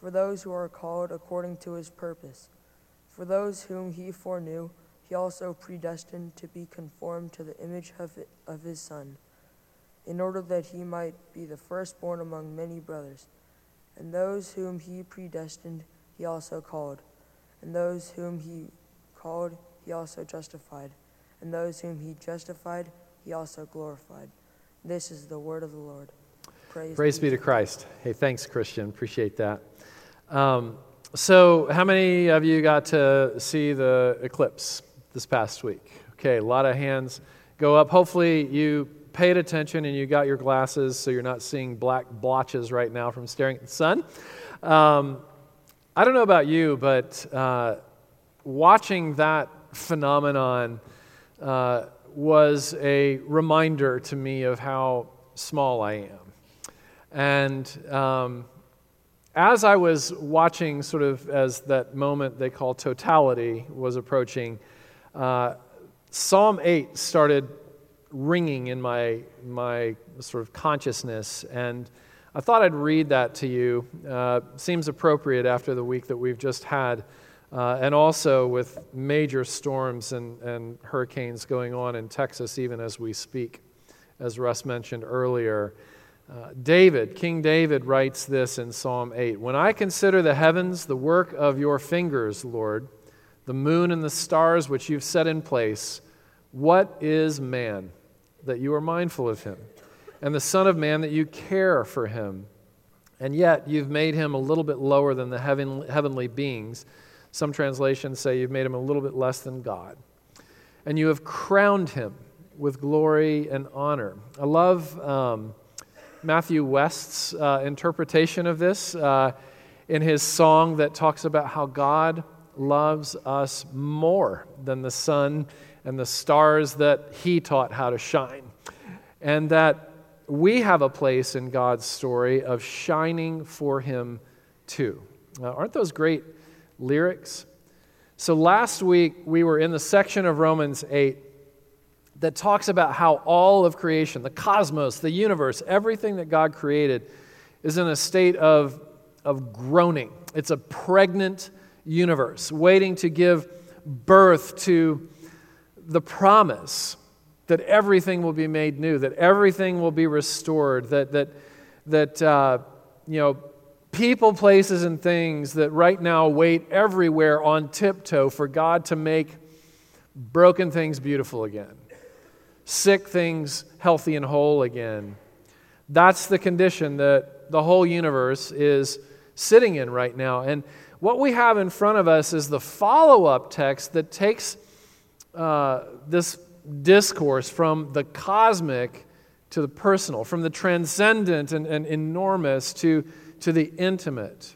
for those who are called according to his purpose. For those whom he foreknew, he also predestined to be conformed to the image of, of his Son, in order that he might be the firstborn among many brothers. And those whom he predestined, he also called. And those whom he called, he also justified. And those whom he justified, he also glorified. This is the word of the Lord. Praise, Praise be to Christ. Hey, thanks, Christian. Appreciate that. Um, so, how many of you got to see the eclipse this past week? Okay, a lot of hands go up. Hopefully, you paid attention and you got your glasses so you're not seeing black blotches right now from staring at the sun. Um, I don't know about you, but uh, watching that phenomenon uh, was a reminder to me of how small I am. And um, as I was watching, sort of as that moment they call totality was approaching, uh, Psalm 8 started ringing in my, my sort of consciousness. And I thought I'd read that to you. Uh, seems appropriate after the week that we've just had, uh, and also with major storms and, and hurricanes going on in Texas, even as we speak, as Russ mentioned earlier. Uh, David, King David, writes this in Psalm 8 When I consider the heavens, the work of your fingers, Lord, the moon and the stars which you've set in place, what is man that you are mindful of him? And the Son of Man that you care for him? And yet you've made him a little bit lower than the heaven, heavenly beings. Some translations say you've made him a little bit less than God. And you have crowned him with glory and honor. I love. Um, Matthew West's uh, interpretation of this uh, in his song that talks about how God loves us more than the sun and the stars that he taught how to shine. And that we have a place in God's story of shining for him too. Uh, aren't those great lyrics? So last week we were in the section of Romans 8 that talks about how all of creation, the cosmos, the universe, everything that God created, is in a state of, of groaning. It's a pregnant universe, waiting to give birth to the promise that everything will be made new, that everything will be restored, that, that, that uh, you know, people, places, and things that right now wait everywhere on tiptoe for God to make broken things beautiful again sick things healthy and whole again. That's the condition that the whole universe is sitting in right now. And what we have in front of us is the follow up text that takes uh, this discourse from the cosmic to the personal, from the transcendent and, and enormous to, to the intimate.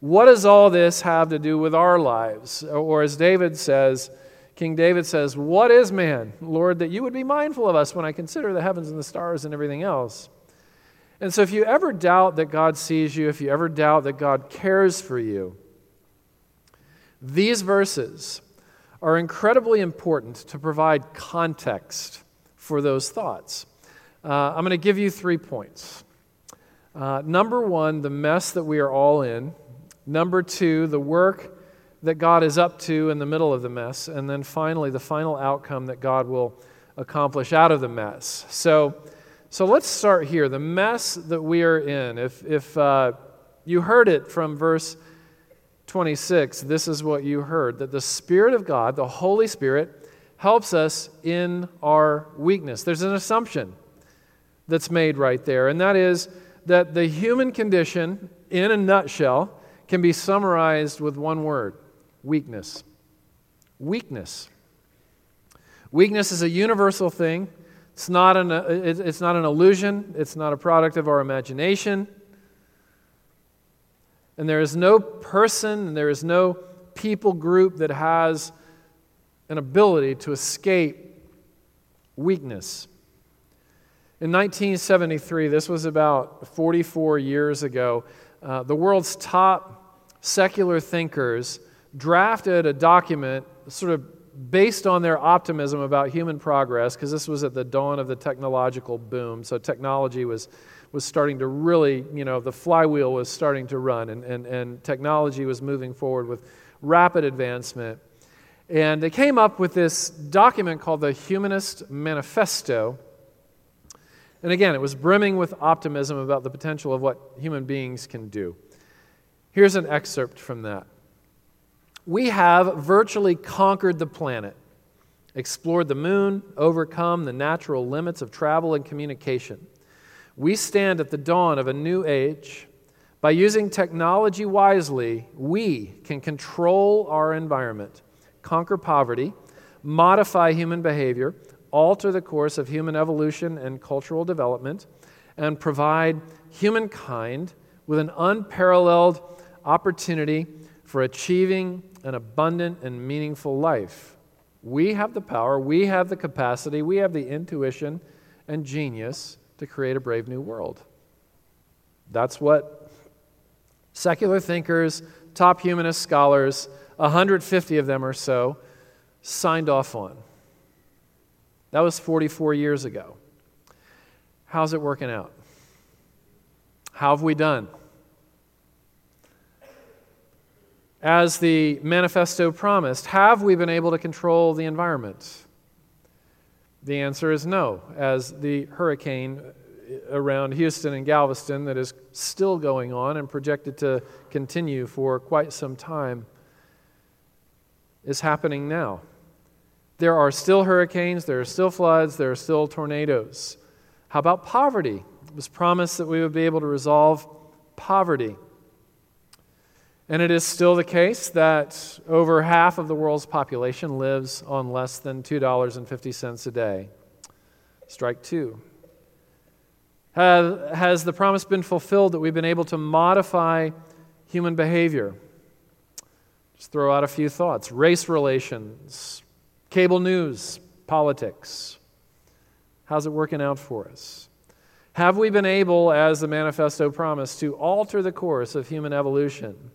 What does all this have to do with our lives? Or, as David says, King David says, What is man, Lord, that you would be mindful of us when I consider the heavens and the stars and everything else? And so, if you ever doubt that God sees you, if you ever doubt that God cares for you, these verses are incredibly important to provide context for those thoughts. Uh, I'm going to give you three points. Uh, number one, the mess that we are all in. Number two, the work that God is up to in the middle of the mess, and then finally, the final outcome that God will accomplish out of the mess. So, so let's start here. The mess that we are in. If, if uh, you heard it from verse 26, this is what you heard that the Spirit of God, the Holy Spirit, helps us in our weakness. There's an assumption that's made right there, and that is that the human condition, in a nutshell, can be summarized with one word weakness. Weakness. Weakness is a universal thing. It's not an, it's not an illusion, it's not a product of our imagination. And there is no person, and there is no people group that has an ability to escape weakness. In 1973, this was about 44 years ago, uh, the world's top secular thinkers drafted a document sort of based on their optimism about human progress, because this was at the dawn of the technological boom. So technology was, was starting to really, you know, the flywheel was starting to run, and, and, and technology was moving forward with rapid advancement. And they came up with this document called the Humanist Manifesto. And again, it was brimming with optimism about the potential of what human beings can do. Here's an excerpt from that. We have virtually conquered the planet, explored the moon, overcome the natural limits of travel and communication. We stand at the dawn of a new age. By using technology wisely, we can control our environment, conquer poverty, modify human behavior, alter the course of human evolution and cultural development, and provide humankind with an unparalleled opportunity for achieving an abundant and meaningful life. We have the power, we have the capacity, we have the intuition and genius to create a brave new world. That's what secular thinkers, top humanist scholars, 150 of them or so, signed off on. That was 44 years ago. How's it working out? How have we done? As the manifesto promised, have we been able to control the environment? The answer is no, as the hurricane around Houston and Galveston that is still going on and projected to continue for quite some time is happening now. There are still hurricanes, there are still floods, there are still tornadoes. How about poverty? It was promised that we would be able to resolve poverty. And it is still the case that over half of the world's population lives on less than $2.50 a day. Strike two. Has the promise been fulfilled that we've been able to modify human behavior? Just throw out a few thoughts race relations, cable news, politics. How's it working out for us? Have we been able, as the manifesto promised, to alter the course of human evolution?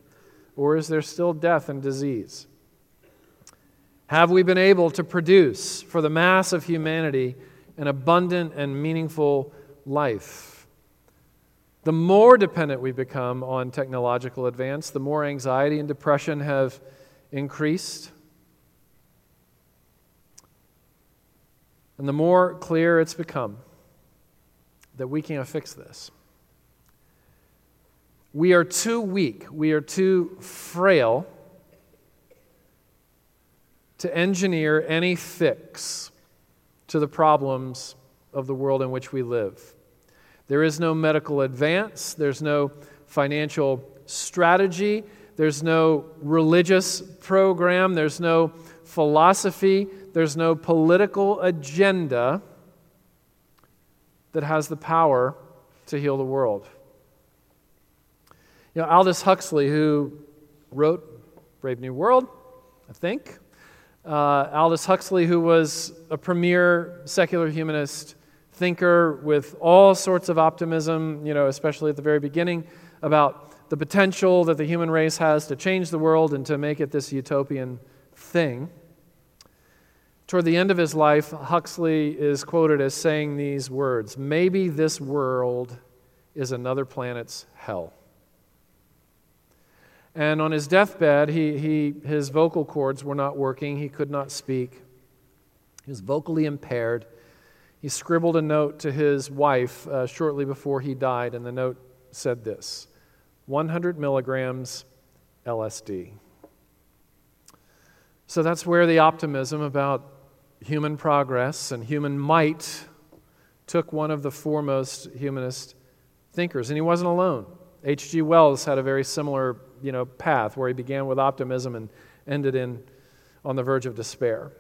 Or is there still death and disease? Have we been able to produce for the mass of humanity an abundant and meaningful life? The more dependent we become on technological advance, the more anxiety and depression have increased. And the more clear it's become that we can't fix this. We are too weak, we are too frail to engineer any fix to the problems of the world in which we live. There is no medical advance, there's no financial strategy, there's no religious program, there's no philosophy, there's no political agenda that has the power to heal the world. You know, Aldous Huxley, who wrote Brave New World, I think, uh, Aldous Huxley, who was a premier secular humanist thinker with all sorts of optimism, you know, especially at the very beginning, about the potential that the human race has to change the world and to make it this utopian thing. Toward the end of his life, Huxley is quoted as saying these words Maybe this world is another planet's hell. And on his deathbed, he, he, his vocal cords were not working. He could not speak. He was vocally impaired. He scribbled a note to his wife uh, shortly before he died, and the note said this 100 milligrams LSD. So that's where the optimism about human progress and human might took one of the foremost humanist thinkers. And he wasn't alone. H.G. Wells had a very similar you know, path where he began with optimism and ended in on the verge of despair.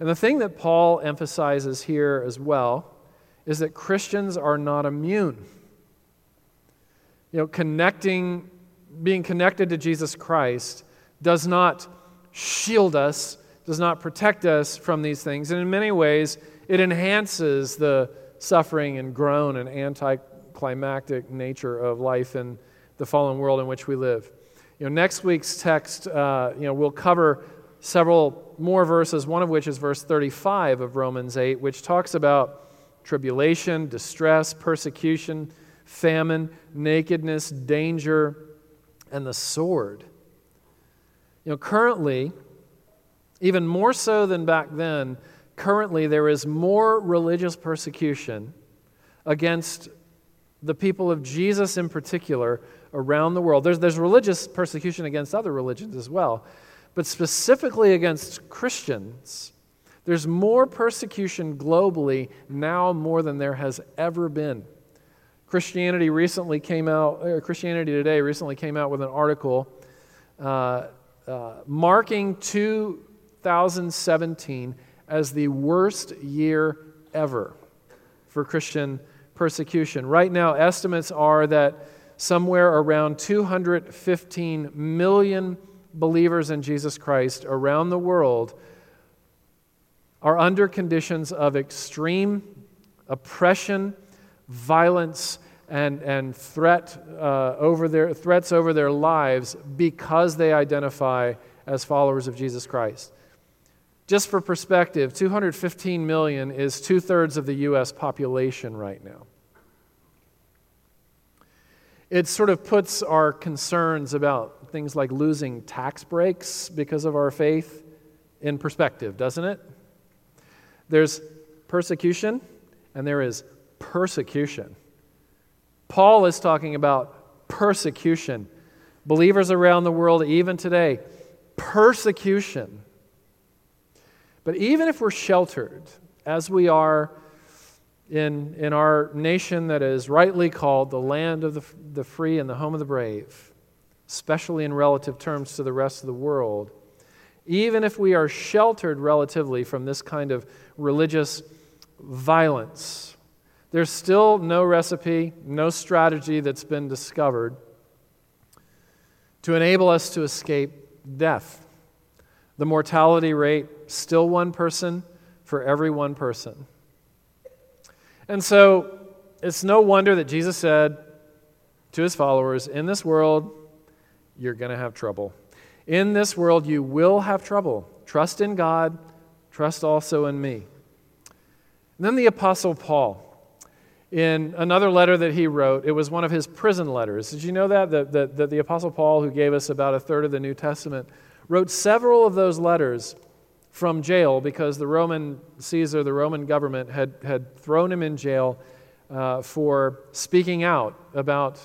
And the thing that Paul emphasizes here as well is that Christians are not immune. You know, connecting being connected to Jesus Christ does not shield us, does not protect us from these things. And in many ways, it enhances the suffering and groan and anticlimactic nature of life in the fallen world in which we live. You know, next week's text, uh, you know, we'll cover several more verses, one of which is verse 35 of Romans 8, which talks about tribulation, distress, persecution, famine, nakedness, danger, and the sword. You know, currently, even more so than back then, currently there is more religious persecution against the people of Jesus in particular around the world. There's, there's religious persecution against other religions as well, but specifically against Christians. There's more persecution globally now more than there has ever been. Christianity recently came out, Christianity Today recently came out with an article uh, uh, marking 2017 as the worst year ever for Christian persecution. Right now, estimates are that somewhere around 215 million believers in Jesus Christ around the world are under conditions of extreme oppression, violence, and, and threat, uh, over their, threats over their lives because they identify as followers of Jesus Christ. Just for perspective, 215 million is two thirds of the U.S. population right now. It sort of puts our concerns about things like losing tax breaks because of our faith in perspective, doesn't it? There's persecution and there is persecution. Paul is talking about persecution. Believers around the world, even today, persecution. But even if we're sheltered, as we are in, in our nation that is rightly called the land of the, the free and the home of the brave, especially in relative terms to the rest of the world, even if we are sheltered relatively from this kind of religious violence, there's still no recipe, no strategy that's been discovered to enable us to escape death. The mortality rate, still one person for every one person. And so it's no wonder that Jesus said to his followers, In this world, you're going to have trouble. In this world, you will have trouble. Trust in God, trust also in me. And then the Apostle Paul, in another letter that he wrote, it was one of his prison letters. Did you know that? That, that, that the Apostle Paul, who gave us about a third of the New Testament, wrote several of those letters from jail because the Roman Caesar, the Roman government, had, had thrown him in jail uh, for speaking out about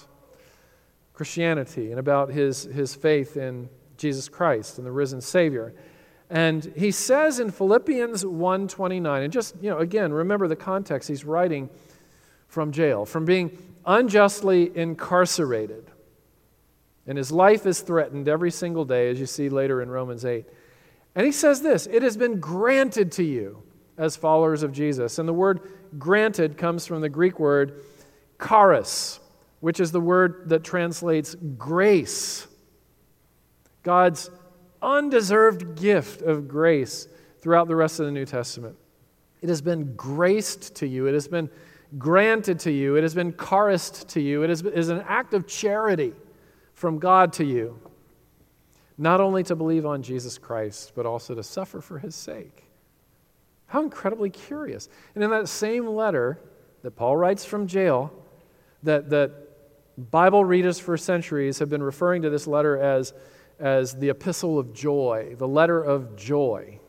Christianity and about his, his faith in Jesus Christ and the risen Savior. And he says in Philippians 1:29, and just, you know, again, remember the context. He's writing from jail, from being unjustly incarcerated. And his life is threatened every single day, as you see later in Romans 8. And he says this It has been granted to you as followers of Jesus. And the word granted comes from the Greek word charis, which is the word that translates grace. God's undeserved gift of grace throughout the rest of the New Testament. It has been graced to you, it has been granted to you, it has been charised to you, it is, is an act of charity from God to you, not only to believe on Jesus Christ, but also to suffer for his sake. How incredibly curious. And in that same letter that Paul writes from jail, that, that Bible readers for centuries have been referring to this letter as as the epistle of joy, the letter of joy.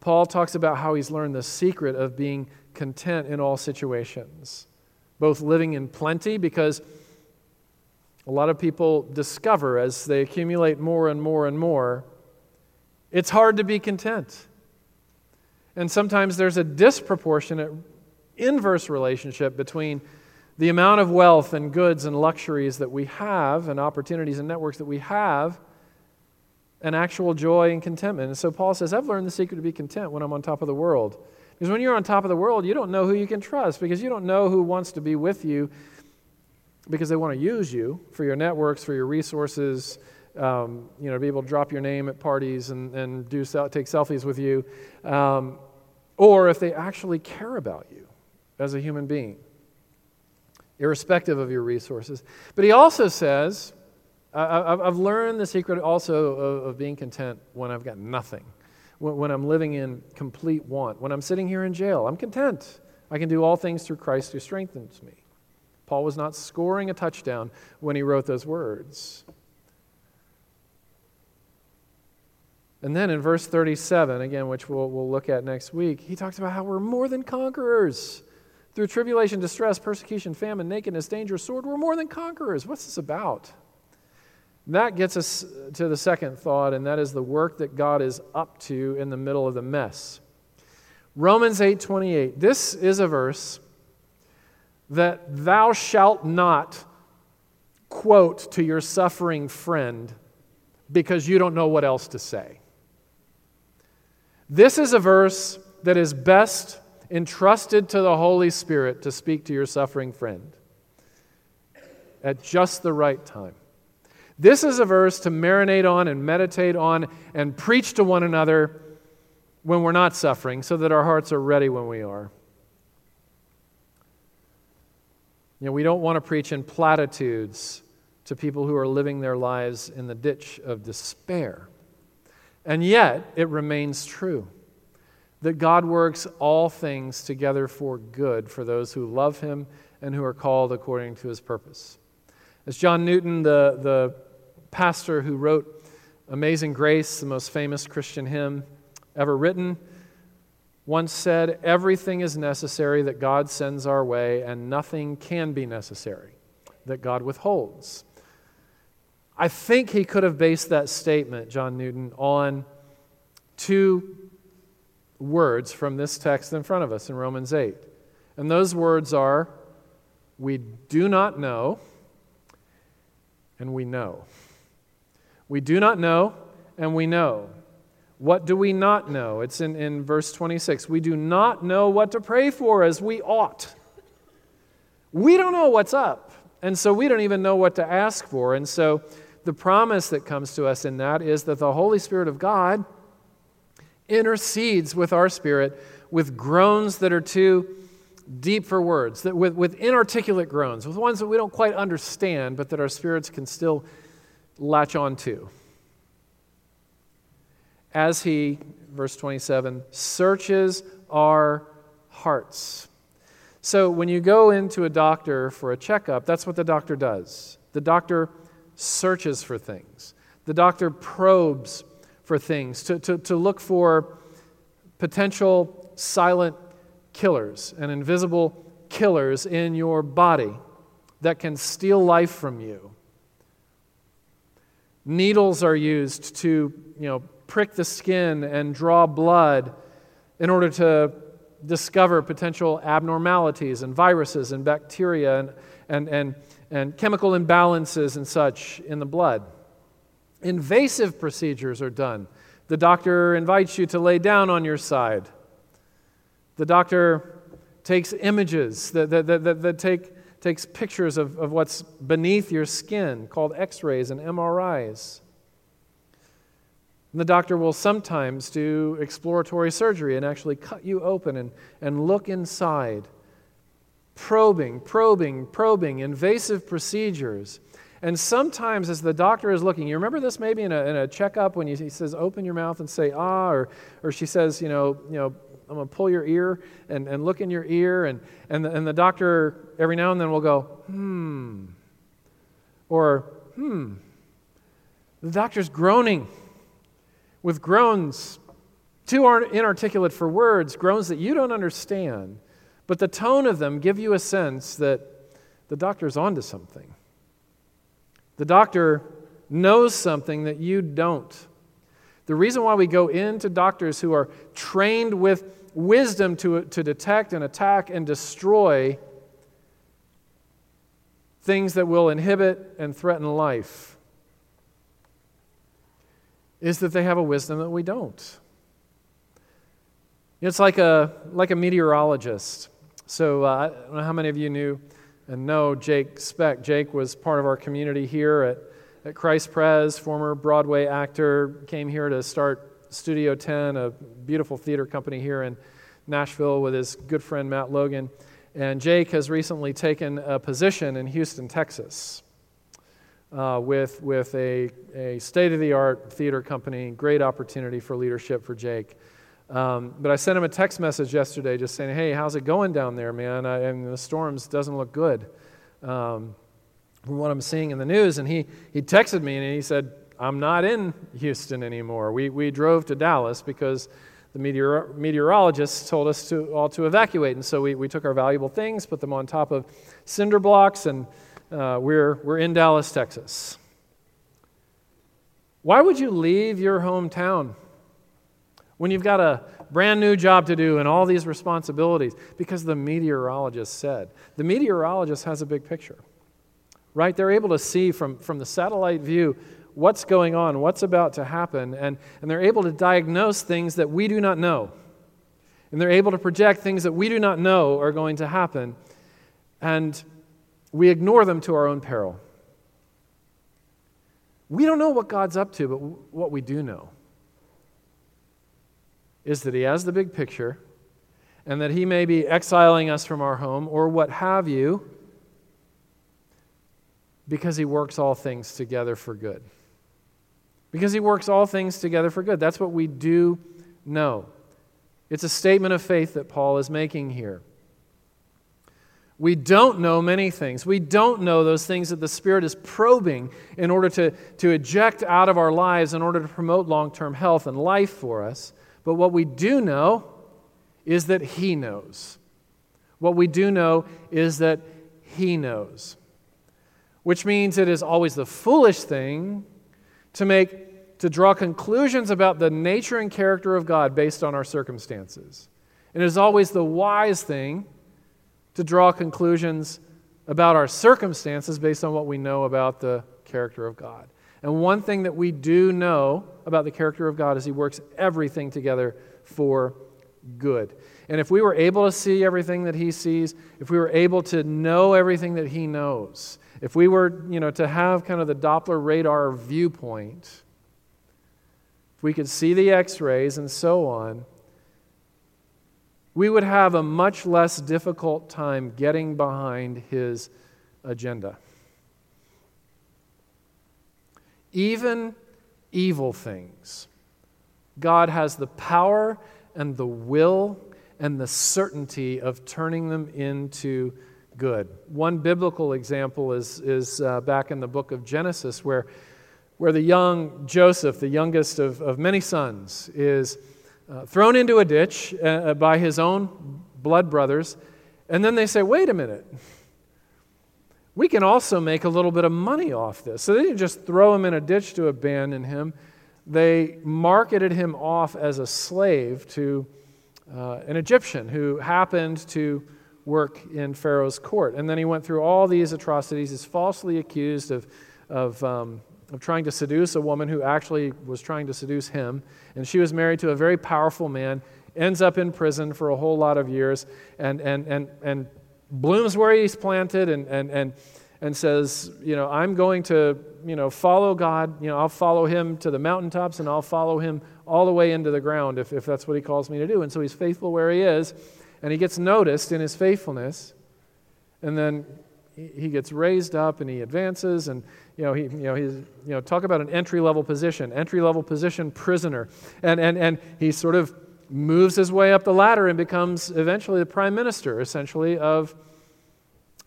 Paul talks about how he's learned the secret of being content in all situations, both living in plenty, because a lot of people discover as they accumulate more and more and more, it's hard to be content. And sometimes there's a disproportionate inverse relationship between the amount of wealth and goods and luxuries that we have, and opportunities and networks that we have, and actual joy and contentment. And so Paul says, I've learned the secret to be content when I'm on top of the world. Because when you're on top of the world, you don't know who you can trust because you don't know who wants to be with you because they want to use you for your networks, for your resources, um, you know, to be able to drop your name at parties and, and do take selfies with you, um, or if they actually care about you as a human being, irrespective of your resources. But he also says, I, have learned the secret also of, of, being content when I've got nothing, when, when I'm living in complete want, when I'm sitting here in jail. I'm content. I can do all things through Christ who strengthens me. Paul was not scoring a touchdown when he wrote those words. And then in verse 37, again, which we'll, we'll look at next week, he talks about how we're more than conquerors. Through tribulation, distress, persecution, famine, nakedness, danger, sword, we're more than conquerors. What's this about? That gets us to the second thought, and that is the work that God is up to in the middle of the mess. Romans 8:28. This is a verse that thou shalt not quote to your suffering friend because you don't know what else to say. This is a verse that is best entrusted to the Holy Spirit to speak to your suffering friend at just the right time. This is a verse to marinate on and meditate on and preach to one another when we're not suffering so that our hearts are ready when we are. You know, we don't want to preach in platitudes to people who are living their lives in the ditch of despair. And yet, it remains true that God works all things together for good for those who love Him and who are called according to His purpose. As John Newton, the, the pastor who wrote Amazing Grace, the most famous Christian hymn ever written, once said, Everything is necessary that God sends our way, and nothing can be necessary that God withholds. I think he could have based that statement, John Newton, on two words from this text in front of us in Romans 8. And those words are, We do not know, and we know. We do not know, and we know. What do we not know? It's in, in verse 26. We do not know what to pray for as we ought. We don't know what's up, and so we don't even know what to ask for. And so the promise that comes to us in that is that the Holy Spirit of God intercedes with our spirit with groans that are too deep for words, that with, with inarticulate groans, with ones that we don't quite understand, but that our spirits can still latch on to. As he, verse 27, searches our hearts. So when you go into a doctor for a checkup, that's what the doctor does. The doctor searches for things, the doctor probes for things to, to, to look for potential silent killers and invisible killers in your body that can steal life from you. Needles are used to, you know, prick the skin and draw blood in order to discover potential abnormalities and viruses and bacteria and, and, and and chemical imbalances and such in the blood. Invasive procedures are done. The doctor invites you to lay down on your side. The doctor takes images that, that, that, that, take, takes pictures of, of what's beneath your skin, called x rays and MRIs. And the doctor will sometimes do exploratory surgery and actually cut you open and, and look inside probing, probing, probing, invasive procedures. And sometimes, as the doctor is looking, you remember this maybe in a, in a checkup when he says, open your mouth and say, ah, or, or she says, you know, you know, I'm going to pull your ear and, and look in your ear. And, and, the, and the doctor, every now and then, will go, hmm. Or, hmm. The doctor's groaning with groans, too inarticulate for words, groans that you don't understand. But the tone of them give you a sense that the doctor's onto something. The doctor knows something that you don't. The reason why we go into doctors who are trained with wisdom to, to detect and attack and destroy things that will inhibit and threaten life is that they have a wisdom that we don't. It's like a, like a meteorologist. So uh, I don't know how many of you knew and know Jake Speck. Jake was part of our community here at, at Christ Pres, former Broadway actor, came here to start Studio Tenn, a beautiful theater company here in Nashville with his good friend Matt Logan. And Jake has recently taken a position in Houston, Texas, uh, with, with a, a state of the art theater company. Great opportunity for leadership for Jake. Um, but I sent him a text message yesterday just saying, hey, how's it going down there, man? I, and the storms doesn't look good um, from what I'm seeing in the news. And he, he texted me and he said, I'm not in Houston anymore. We, we drove to Dallas because the meteor, meteorologists told us to all to evacuate. And so we, we took our valuable things, put them on top of cinder blocks, and uh, we're, we're in Dallas, Texas. Why would you leave your hometown? when you've got a brand new job to do and all these responsibilities because the meteorologist said. The meteorologist has a big picture, right? They're able to see from, from the satellite view what's going on, what's about to happen, and, and they're able to diagnose things that we do not know. And they're able to project things that we do not know are going to happen, and we ignore them to our own peril. We don't know what God's up to, but what we do know is that He has the big picture and that He may be exiling us from our home or what have you because He works all things together for good. Because He works all things together for good. That's what we do know. It's a statement of faith that Paul is making here. We don't know many things. We don't know those things that the Spirit is probing in order to, to eject out of our lives in order to promote long term health and life for us. But what we do know is that He knows. What we do know is that He knows. Which means it is always the foolish thing to make to draw conclusions about the nature and character of God based on our circumstances. And It is always the wise thing to draw conclusions about our circumstances based on what we know about the character of God. And one thing that we do know about the character of God is He works everything together for good. And if we were able to see everything that He sees, if we were able to know everything that He knows, if we were, you know, to have kind of the Doppler radar viewpoint, if we could see the x rays and so on, we would have a much less difficult time getting behind His agenda. even evil things. God has the power and the will and the certainty of turning them into good. One biblical example is, is uh, back in the book of Genesis, where, where the young Joseph, the youngest of, of many sons, is uh, thrown into a ditch uh, by his own blood brothers. And then they say, wait a minute we can also make a little bit of money off this. So they didn't just throw him in a ditch to abandon him, they marketed him off as a slave to uh, an Egyptian who happened to work in Pharaoh's court. And then he went through all these atrocities. He's falsely accused of, of, um, of trying to seduce a woman who actually was trying to seduce him. And she was married to a very powerful man, ends up in prison for a whole lot of years, and, and, and, and blooms where he's planted and, and, and, and says, you know, I'm going to, you know, follow God. You know, I'll follow him to the mountaintops and I'll follow him all the way into the ground if, if that's what he calls me to do. And so he's faithful where he is and he gets noticed in his faithfulness. And then he gets raised up and he advances and you know he you know he's you know talk about an entry level position entry level position prisoner and and and he sort of moves his way up the ladder and becomes eventually the prime minister, essentially, of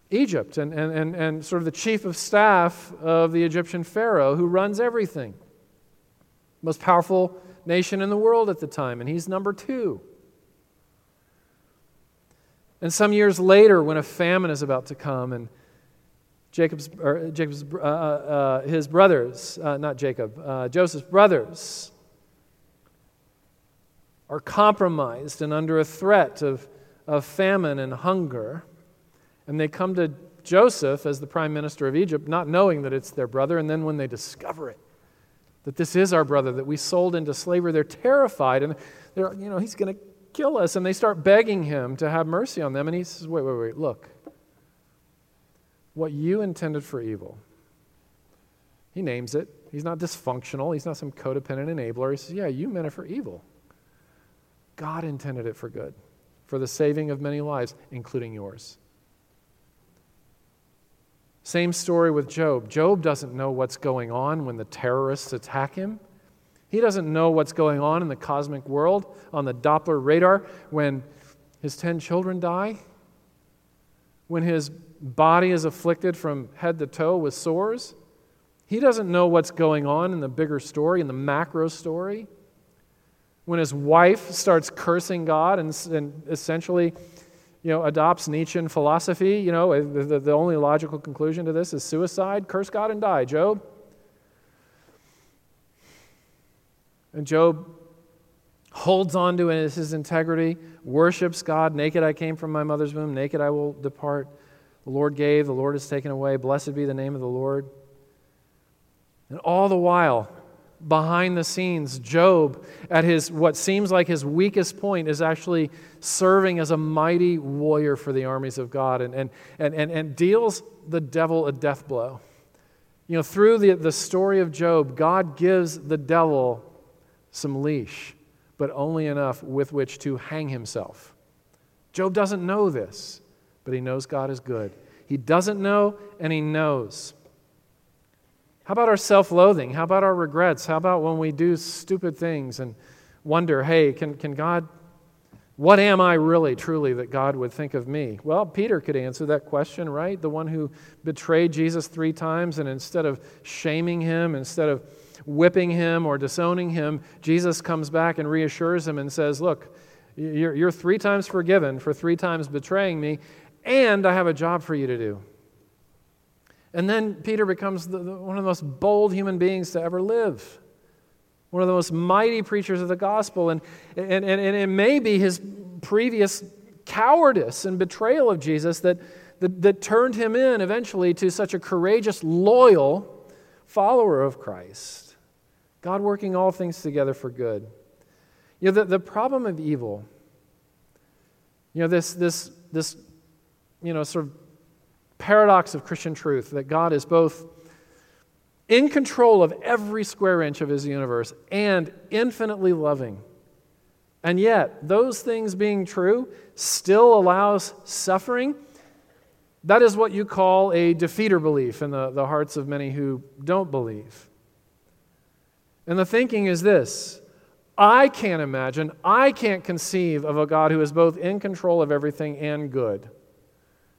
Egypt and, and, and, and sort of the chief of staff of the Egyptian Pharaoh who runs everything. Most powerful nation in the world at the time, and he's number two. And some years later, when a famine is about to come, and Jacob's, Jacob's uh, uh, uh, his brothers, uh, not Jacob, uh, Joseph's brothers, are compromised and under a threat of, of famine and hunger. And they come to Joseph as the prime minister of Egypt, not knowing that it's their brother. And then when they discover it, that this is our brother that we sold into slavery, they're terrified and they're, you know, he's going to kill us. And they start begging him to have mercy on them. And he says, wait, wait, wait, look. what you intended for evil. He names it. He's not dysfunctional. He's not some codependent enabler. He says, Yeah, you meant it for evil. God intended it for good, for the saving of many lives, including yours. Same story with Job. Job doesn't know what's going on when the terrorists attack him. He doesn't know what's going on in the cosmic world on the Doppler radar when his 10 children die, when his body is afflicted from head to toe with sores. He doesn't know what's going on in the bigger story, in the macro story. When his wife starts cursing God and, and essentially you know, adopts Nietzschean philosophy, you know, the, the only logical conclusion to this is suicide, curse God and die, Job. And Job holds on to his integrity, worships God. Naked I came from my mother's womb, naked I will depart. The Lord gave, the Lord has taken away. Blessed be the name of the Lord. And all the while, behind the scenes, Job, at his what seems like his weakest point, is actually serving as a mighty warrior for the armies of God and, and, and, and, and deals the devil a death blow. You know, through the, the story of Job, God gives the devil some leash, but only enough with which to hang himself. Job doesn't know this, but he knows God is good. He doesn't know, and he knows. How about our self loathing? How about our regrets? How about when we do stupid things and wonder, hey, can, can God, what am I really, truly, that God would think of me? Well, Peter could answer that question, right? The one who betrayed Jesus three times, and instead of shaming him, instead of whipping him or disowning him, Jesus comes back and reassures him and says, Look, you're, you're three times forgiven for three times betraying me, and I have a job for you to do. And then Peter becomes the, the, one of the most bold human beings to ever live, one of the most mighty preachers of the gospel. And, and, and, and it may be his previous cowardice and betrayal of Jesus that, that, that turned him in eventually to such a courageous, loyal follower of Christ. God working all things together for good. You know, the, the problem of evil, you know, this, this, this, you know, sort of paradox of Christian truth that God is both in control of every square inch of his universe and infinitely loving. And yet, those things being true still allows suffering. That is what you call a defeater belief in the, the hearts of many who don't believe. And the thinking is this I can't imagine, I can't conceive of a God who is both in control of everything and good,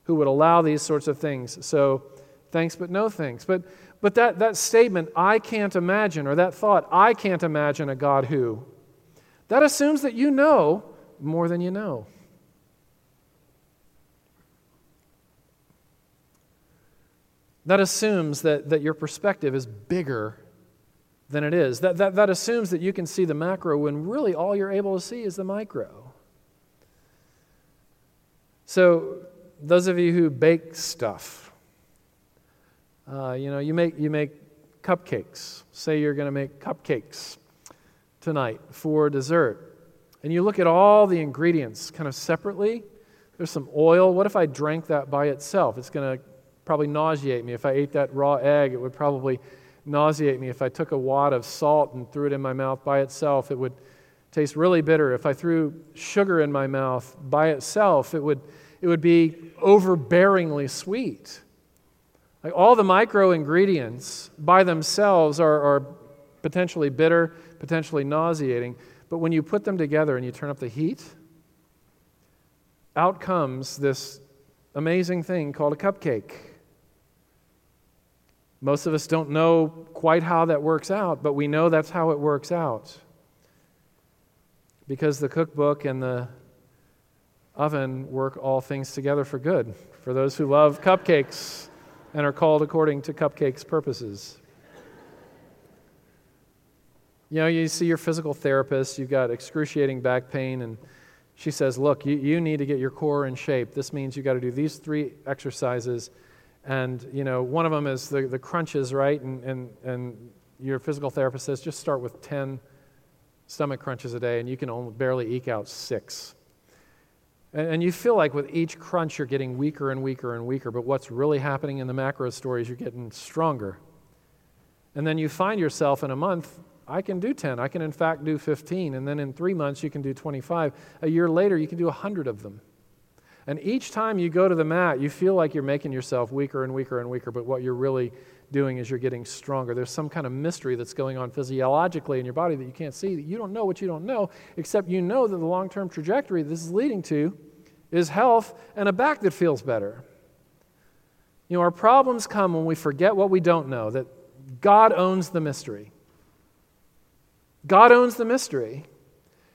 who would allow these sorts of things. So, thanks but no thanks. But, but that, that statement, I can't imagine, or that thought, I can't imagine a God who, that assumes that you know more than you know. That assumes that, that your perspective is bigger than it is. That, that, that assumes that you can see the macro when really all you're able to see is the micro. So, those of you who bake stuff, uh, you know, you make, you make cupcakes. Say you're going to make cupcakes tonight for dessert. And you look at all the ingredients kind of separately. There's some oil. What if I drank that by itself? It's going to probably nauseate me. If I ate that raw egg, it would probably nauseate me. If I took a wad of salt and threw it in my mouth by itself, it would taste really bitter. If I threw sugar in my mouth by itself, it would, it would be overbearingly sweet. Like all the micro ingredients by themselves are, are potentially bitter, potentially nauseating, but when you put them together and you turn up the heat, out comes this amazing thing called a cupcake. Most of us don't know quite how that works out, but we know that's how it works out. Because the cookbook and the oven work all things together for good for those who love cupcakes and are called according to cupcakes' purposes. You know, you see your physical therapist, you've got excruciating back pain, and she says, Look, you, you need to get your core in shape. This means you've got to do these three exercises and, you know, one of them is the, the crunches, right? And, and, and your physical therapist says just start with 10 stomach crunches a day, and you can only barely eke out six. And, and you feel like with each crunch, you're getting weaker and weaker and weaker. But what's really happening in the macro story is you're getting stronger. And then you find yourself in a month, I can do 10. I can, in fact, do 15. And then in three months, you can do 25. A year later, you can do 100 of them. And each time you go to the mat, you feel like you're making yourself weaker and weaker and weaker, but what you're really doing is you're getting stronger. There's some kind of mystery that's going on physiologically in your body that you can't see. That you don't know what you don't know, except you know that the long term trajectory this is leading to is health and a back that feels better. You know, our problems come when we forget what we don't know, that God owns the mystery. God owns the mystery.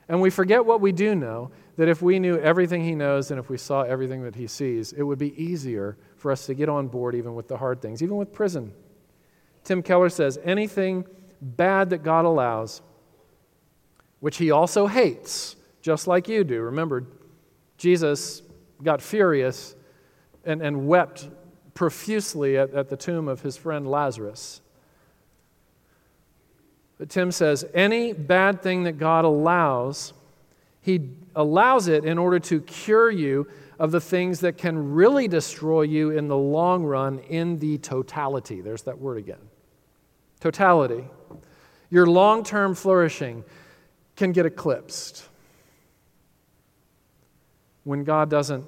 And we forget what we do know, that if we knew everything He knows and if we saw everything that He sees, it would be easier for us to get on board even with the hard things, even with prison. Tim Keller says anything bad that God allows, which He also hates, just like you do. Remember, Jesus got furious and, and wept profusely at, at the tomb of his friend Lazarus. But Tim says any bad thing that God allows, He allows it in order to cure you of the things that can really destroy you in the long run in the totality. There's that word again. Totality. Your long term flourishing can get eclipsed when God doesn't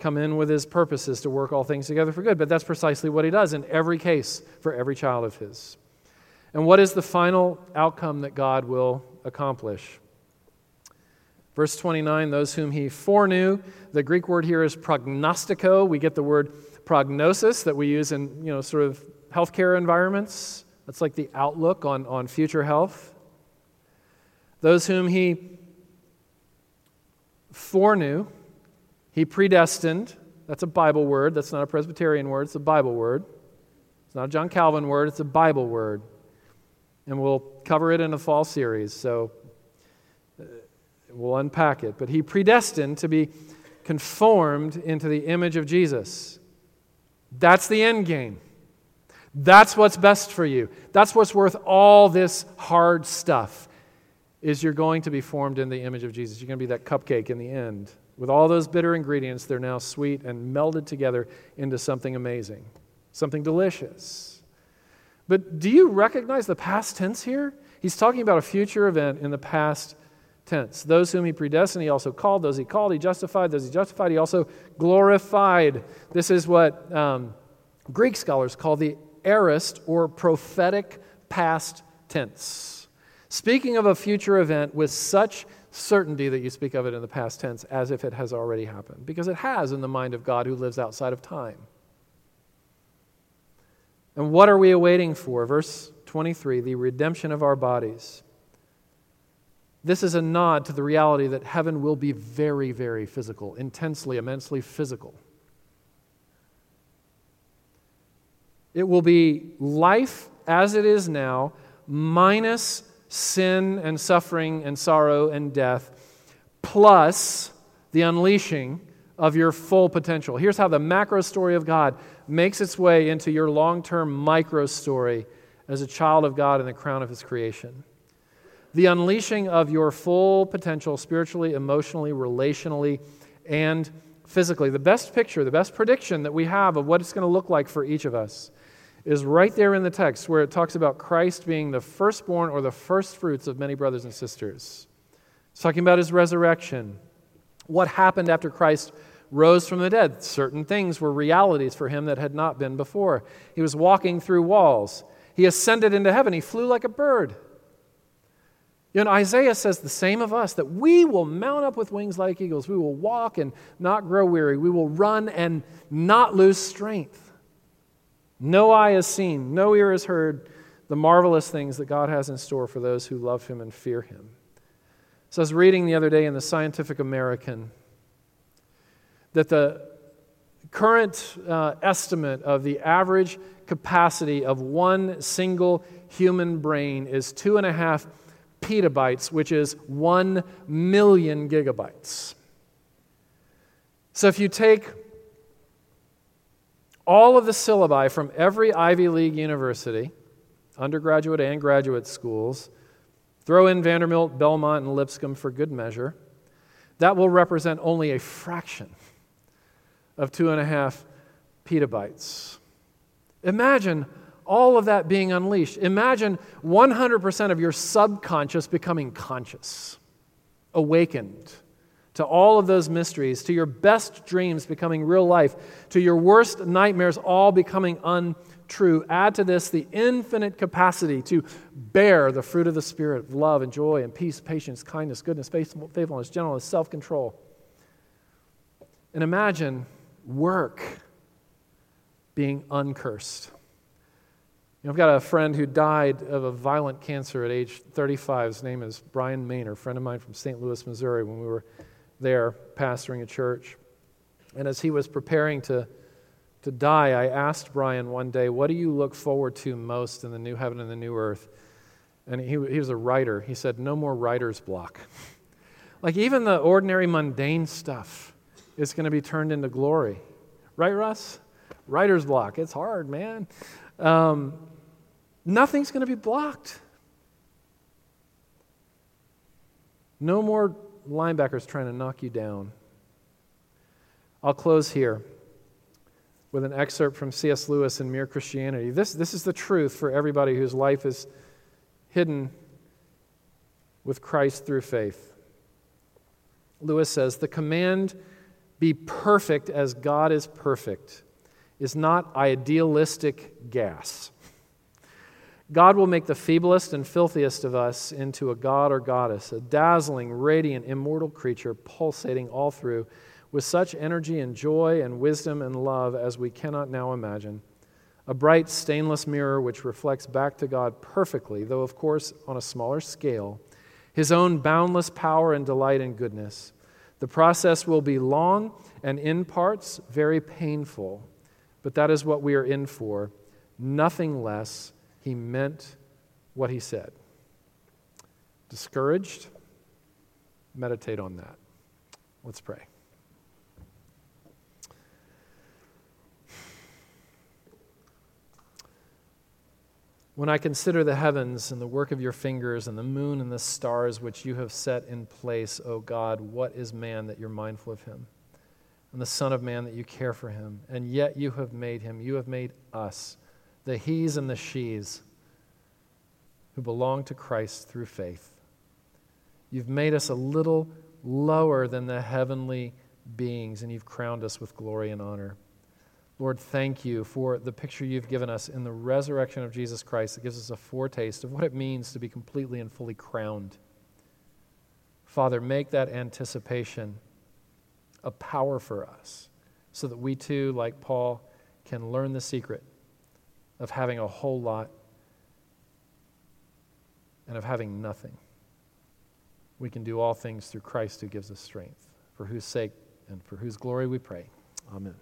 come in with his purposes to work all things together for good. But that's precisely what he does in every case for every child of his. And what is the final outcome that God will accomplish? Verse 29 those whom he foreknew, the Greek word here is prognostico. We get the word prognosis that we use in, you know, sort of healthcare environments. That's like the outlook on, on future health. Those whom he foreknew, he predestined. That's a Bible word. That's not a Presbyterian word. It's a Bible word. It's not a John Calvin word. It's a Bible word and we'll cover it in a fall series, so uh, we'll unpack it. But he predestined to be conformed into the image of Jesus. That's the end game. That's what's best for you. That's what's worth all this hard stuff. Is you're going to be formed in the image of Jesus. You're going to be that cupcake in the end. With all those bitter ingredients, they're now sweet and melded together into something amazing, something delicious. But do you recognize the past tense here? He's talking about a future event in the past tense. Those whom he predestined, he also called. Those he called, he justified. Those he justified, he also glorified. This is what um, Greek scholars call the aorist or prophetic past tense. Speaking of a future event with such certainty that you speak of it in the past tense as if it has already happened, because it has in the mind of God who lives outside of time. And what are we awaiting for? Verse 23 the redemption of our bodies. This is a nod to the reality that heaven will be very, very physical, intensely, immensely physical. It will be life as it is now, minus sin and suffering and sorrow and death, plus the unleashing of your full potential. Here's how the macro story of God makes its way into your long term micro story as a child of God in the crown of His creation. The unleashing of your full potential spiritually, emotionally, relationally, and physically. The best picture, the best prediction that we have of what it's going to look like for each of us is right there in the text where it talks about Christ being the firstborn or the first fruits of many brothers and sisters. It's talking about his resurrection. What happened after Christ rose from the dead. Certain things were realities for him that had not been before. He was walking through walls. He ascended into heaven. He flew like a bird. You know, Isaiah says the same of us that we will mount up with wings like eagles. We will walk and not grow weary. We will run and not lose strength. No eye has seen, no ear has heard the marvelous things that God has in store for those who love Him and fear Him. So I was reading the other day in the Scientific American that the current uh, estimate of the average capacity of one single human brain is two and a half petabytes, which is one million gigabytes. So if you take all of the syllabi from every Ivy League university, undergraduate and graduate schools, throw in Vanderbilt, Belmont, and Lipscomb for good measure, that will represent only a fraction of two and a half petabytes. Imagine all of that being unleashed. Imagine 100% of your subconscious becoming conscious, awakened to all of those mysteries, to your best dreams becoming real life, to your worst nightmares all becoming untrue. Add to this the infinite capacity to bear the fruit of the Spirit of love and joy and peace, patience, kindness, goodness, faithfulness, gentleness, self control. And imagine work being uncursed. You know, I've got a friend who died of a violent cancer at age 35. His name is Brian Maynor, a friend of mine from St. Louis, Missouri, when we were there pastoring a church. And as he was preparing to, to die, I asked Brian one day, What do you look forward to most in the new heaven and the new earth? And he, he was a writer. He said, No more writer's block. like even the ordinary mundane stuff is going to be turned into glory. Right, Russ? Writer's block. It's hard, man. Um, nothing's going to be blocked. No more linebackers trying to knock you down. I'll close here with an excerpt from C.S. Lewis in Mere Christianity. This, this is the truth for everybody whose life is hidden with Christ through faith. Lewis says, The command, be perfect as God is perfect, is not idealistic gas. God will make the feeblest and filthiest of us into a god or goddess, a dazzling, radiant, immortal creature pulsating all through with such energy and joy and wisdom and love as we cannot now imagine. A bright, stainless mirror which reflects back to God perfectly, though of course on a smaller scale, his own boundless power and delight and goodness. The process will be long and in parts very painful, but that is what we are in for. Nothing less he meant what he said. Discouraged? Meditate on that. Let's pray. When I consider the heavens and the work of your fingers and the moon and the stars which you have set in place, O God, what is man that you're mindful of him? And the Son of Man that you care for him? And yet you have made him. You have made us the he's and the she's who belong to Christ through faith. You've made us a little lower than the heavenly beings, and you've crowned us with glory and honor. Lord, thank you for the picture you've given us in the resurrection of Jesus Christ that gives us a foretaste of what it means to be completely and fully crowned. Father, make that anticipation a power for us so that we too, like Paul, can learn the secret of having a whole lot and of having nothing. We can do all things through Christ who gives us strength, for whose sake and for whose glory we pray. Amen.